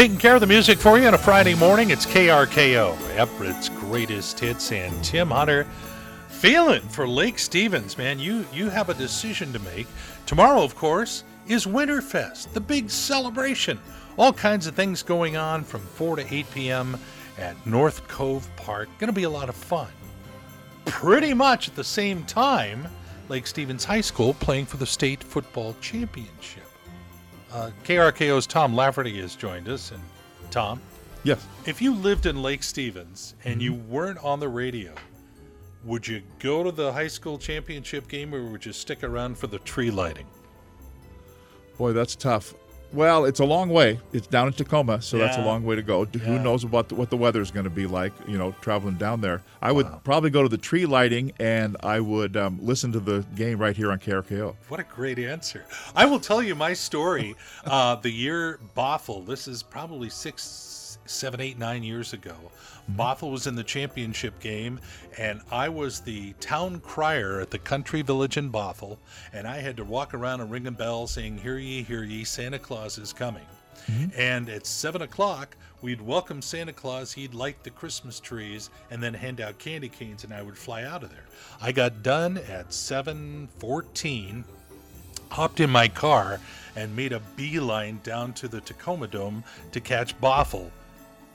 Taking care of the music for you on a Friday morning. It's KRKO, Everett's greatest hits, and Tim Hunter feeling for Lake Stevens, man. You you have a decision to make. Tomorrow, of course, is Winterfest, the big celebration. All kinds of things going on from 4 to 8 p.m. at North Cove Park. Going to be a lot of fun. Pretty much at the same time, Lake Stevens High School playing for the state football championship. Uh, KRKO's Tom Lafferty has joined us. And Tom, Yes. if you lived in Lake Stevens and you weren't on the radio, would you go to the high school championship game or would you stick around for the tree lighting? Boy, that's tough. Well, it's a long way. It's down in Tacoma, so that's a long way to go. Who knows about the, what the weather's going to be like? You know, traveling down there. I would probably go to the tree lighting, and I would um, listen to the game right here on KRKO. What a great answer. I will tell you my story. Uh, the year Bothell, this is probably six, seven, eight, nine years ago. Mm-hmm. Bothell was in the championship game, and I was the town crier at the country village in Bothell, and I had to walk around and ring a bell saying, Hear ye, hear ye, Santa Claus is coming. Mm-hmm. And at seven o'clock, we'd welcome Santa Claus. He'd light the Christmas trees and then hand out candy canes, and I would fly out of there. I got done at seven fourteen hopped in my car and made a beeline down to the Tacoma Dome to catch Bothell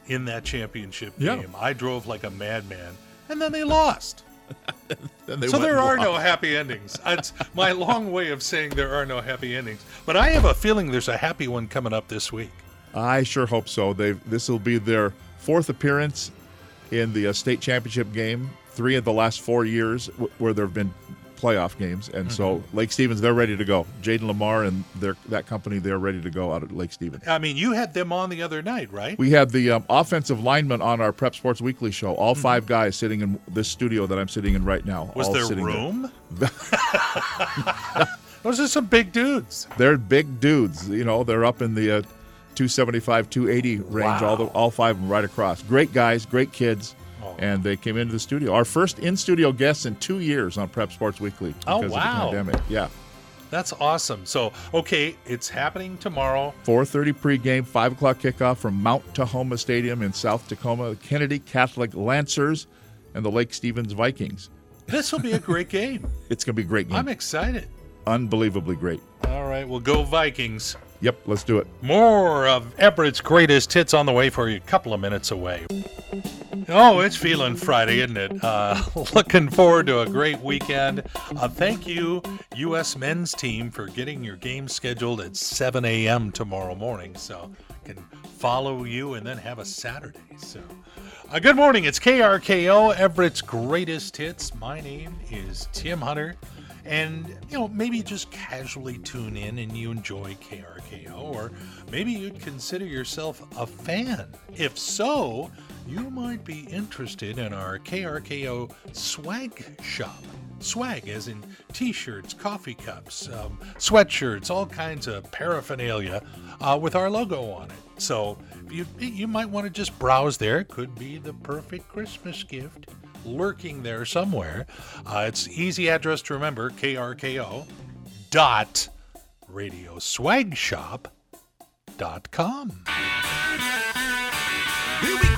in that championship Yeah. game. I drove like a madman, and then they lost. Then they so there are and no happy endings. It's my long way of saying there are no happy endings. But I have a feeling there's a happy one coming up this week. I sure hope so. This will be their fourth appearance in the uh, state championship game. Three of the last four years w- where there have been playoff games, and so Mm-hmm. Lake Stevens they're ready to go. Jaden Lamar and their that company they're ready to go out at Lake Stevens. I mean, you had them on the other night, right? We had the um, offensive lineman on our Prep Sports Weekly show. All Mm-hmm. five guys sitting in this studio that I'm sitting in right now. Was there room? Those are some big dudes. They're big dudes. You know, they're up in the uh, 275, 280 range. All the all five of them right across. Great guys, great kids, Oh. and they came into the studio. Our first in studio guests in two years on Prep Sports Weekly Oh, because wow. of the pandemic. Yeah, That's awesome. So, okay, it's happening tomorrow. 4:30 pregame, five o'clock kickoff from Mount Tahoma Stadium in South Tacoma. The Kennedy Catholic Lancers and the Lake Stevens Vikings. This will be a great game. It's gonna be a great game. I'm excited. Unbelievably great. All right, well, go Vikings. Yep, let's do it. More of Everett's greatest hits on the way for you, a couple of minutes away. Oh, it's feeling Friday, isn't it? Uh, looking forward to a great weekend. Uh, thank you, U.S. men's team, for getting your game scheduled at 7 a.m. tomorrow morning, so I can follow you and then have a Saturday. So, uh, good morning. It's KRKO, Everett's greatest hits. My name is Tim Hunter. And, you know, maybe just casually tune in and you enjoy KRKO, or maybe you'd consider yourself a fan. If so, you might be interested in our KRKO swag shop. Swag, as in t shirts, coffee cups, um, sweatshirts, all kinds of paraphernalia uh, with our logo on it. So you, you might want to just browse there. It could be the perfect Christmas gift lurking there somewhere. Uh, it's easy address to remember krko dot radio swag shop dot com. Here we go.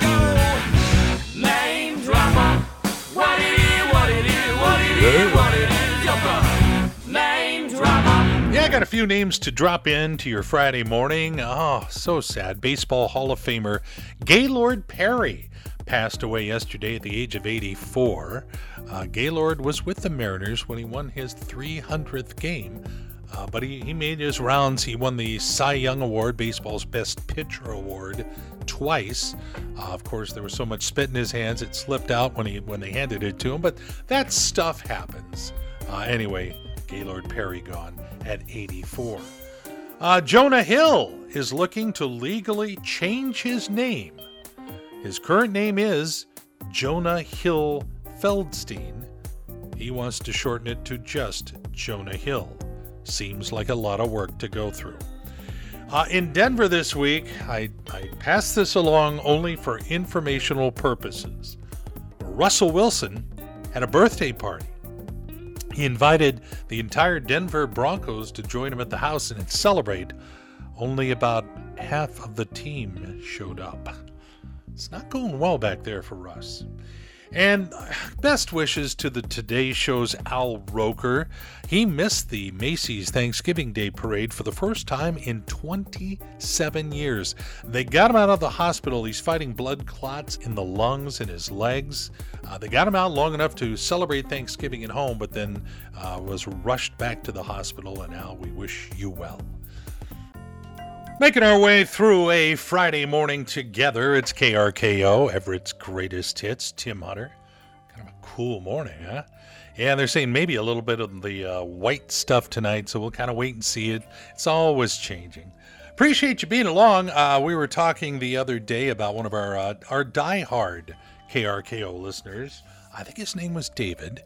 Yeah, I got a few names to drop in to your Friday morning. Oh, so sad. Baseball Hall of Famer Gaylord Perry passed away yesterday at the age of 84. Uh, Gaylord was with the Mariners when he won his 300th game. Uh, but he, he made his rounds. He won the Cy Young Award, baseball's best pitcher award, twice. Uh, of course, there was so much spit in his hands it slipped out when he when they handed it to him. But that stuff happens. Uh, anyway, Gaylord Perry gone at 84. Uh, Jonah Hill is looking to legally change his name. His current name is Jonah Hill Feldstein. He wants to shorten it to just Jonah Hill. Seems like a lot of work to go through. Uh, in Denver this week, I, I passed this along only for informational purposes. Russell Wilson had a birthday party. He invited the entire Denver Broncos to join him at the house and celebrate only about half of the team showed up. It's not going well back there for Russ. And best wishes to the Today Show's Al Roker. He missed the Macy's Thanksgiving Day parade for the first time in 27 years. They got him out of the hospital. He's fighting blood clots in the lungs and his legs. Uh, they got him out long enough to celebrate Thanksgiving at home, but then uh, was rushed back to the hospital. And Al, we wish you well. Making our way through a Friday morning together, it's KRKO, Everett's greatest hits, Tim Hunter. Kind of a cool morning, huh? Yeah, they're saying maybe a little bit of the uh, white stuff tonight, so we'll kind of wait and see it. It's always changing. Appreciate you being along. Uh, we were talking the other day about one of our uh, our diehard KRKO listeners. I think his name was David,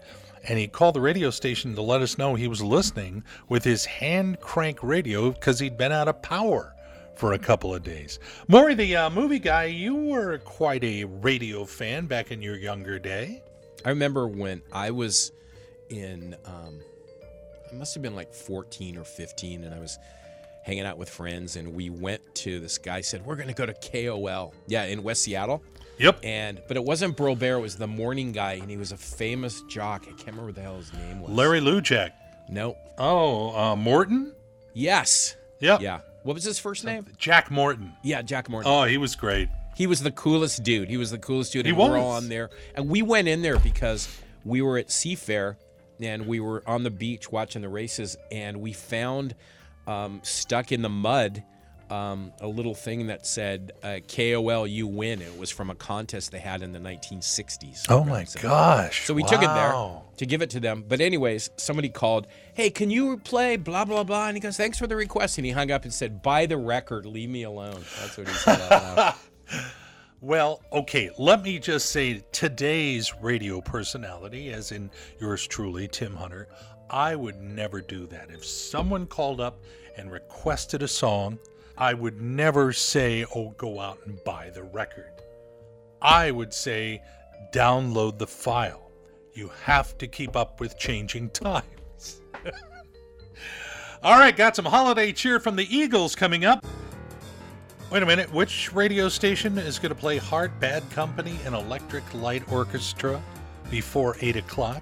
and he called the radio station to let us know he was listening with his hand crank radio because he'd been out of power for a couple of days. Maury, the uh, movie guy, you were quite a radio fan back in your younger day. I remember when I was in, um, I must have been like 14 or 15, and I was hanging out with friends, and we went to this guy said we're going to go to KOL, yeah, in West Seattle. Yep. And but it wasn't Burl Barer, it was the morning guy, and he was a famous jock. I can't remember what the hell his name was. Larry Lujack. No. Oh, uh, Morton? Yes. Yep. Yeah. What was his first name? Jack Morton. Yeah, Jack Morton. Oh, he was great. He was the coolest dude. He was the coolest dude. He and we were all on there. And we went in there because we were at Seafair and we were on the beach watching the races and we found um, stuck in the mud um, a little thing that said uh, KOL you win. It was from a contest they had in the 1960s. Oh my So- gosh. So we took it there to give it to them. But anyways, somebody called, "Hey, can you play blah blah blah?" And he goes, "Thanks for the request." And he hung up and said, "Buy the record, leave me alone." That's what he said. Well, okay, let me just say today's radio personality, as in yours truly, Tim Hunter, I would never do that. If someone called up and requested a song, I would never say, oh, go out and buy the record. I would say, download the file. You have to keep up with changing times. All right, got some holiday cheer from the Eagles coming up. Wait a minute, which radio station is going to play Heart Bad Company and Electric Light Orchestra before 8 o'clock?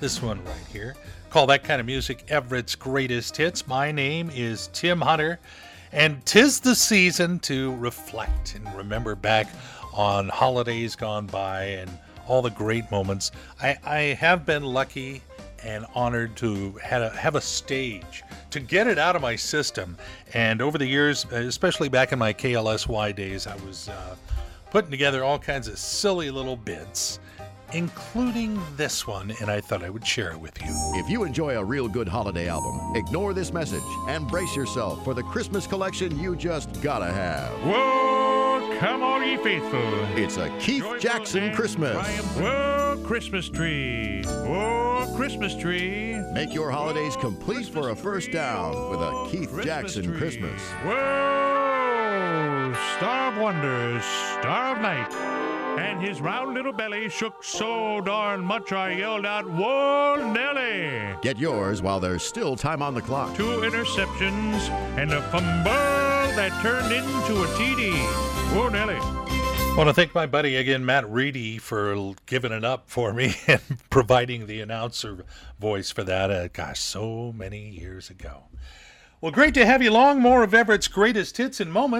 This one right here. Call that kind of music Everett's Greatest Hits. My name is Tim Hunter, and tis the season to reflect and remember back on holidays gone by and all the great moments. I, I have been lucky and honored to have a, have a stage to get it out of my system. And over the years, especially back in my KLSY days, I was uh, putting together all kinds of silly little bits, including this one, and I thought I would share it with you. If you enjoy a real good holiday album, ignore this message and brace yourself for the Christmas collection you just gotta have. Whoa, come all ye faithful. It's a Keith Joyful Jackson Christmas. triumph. Whoa, Christmas tree. Whoa, Christmas tree. Make your holidays complete for a first down with a Keith Christmas Jackson tree. Christmas. Whoa, star of wonders, star of night. And his round little belly shook so darn much I yelled out, Whoa, Nelly! Get yours while there's still time on the clock. Two interceptions and a fumble that turned into a TD. Whoa, Nelly. I want to thank my buddy again, Matt Reedy, for giving it up for me and providing the announcer voice for that. Uh, gosh, so many years ago. Well, great to have you along. More of Everett's greatest hits and moments.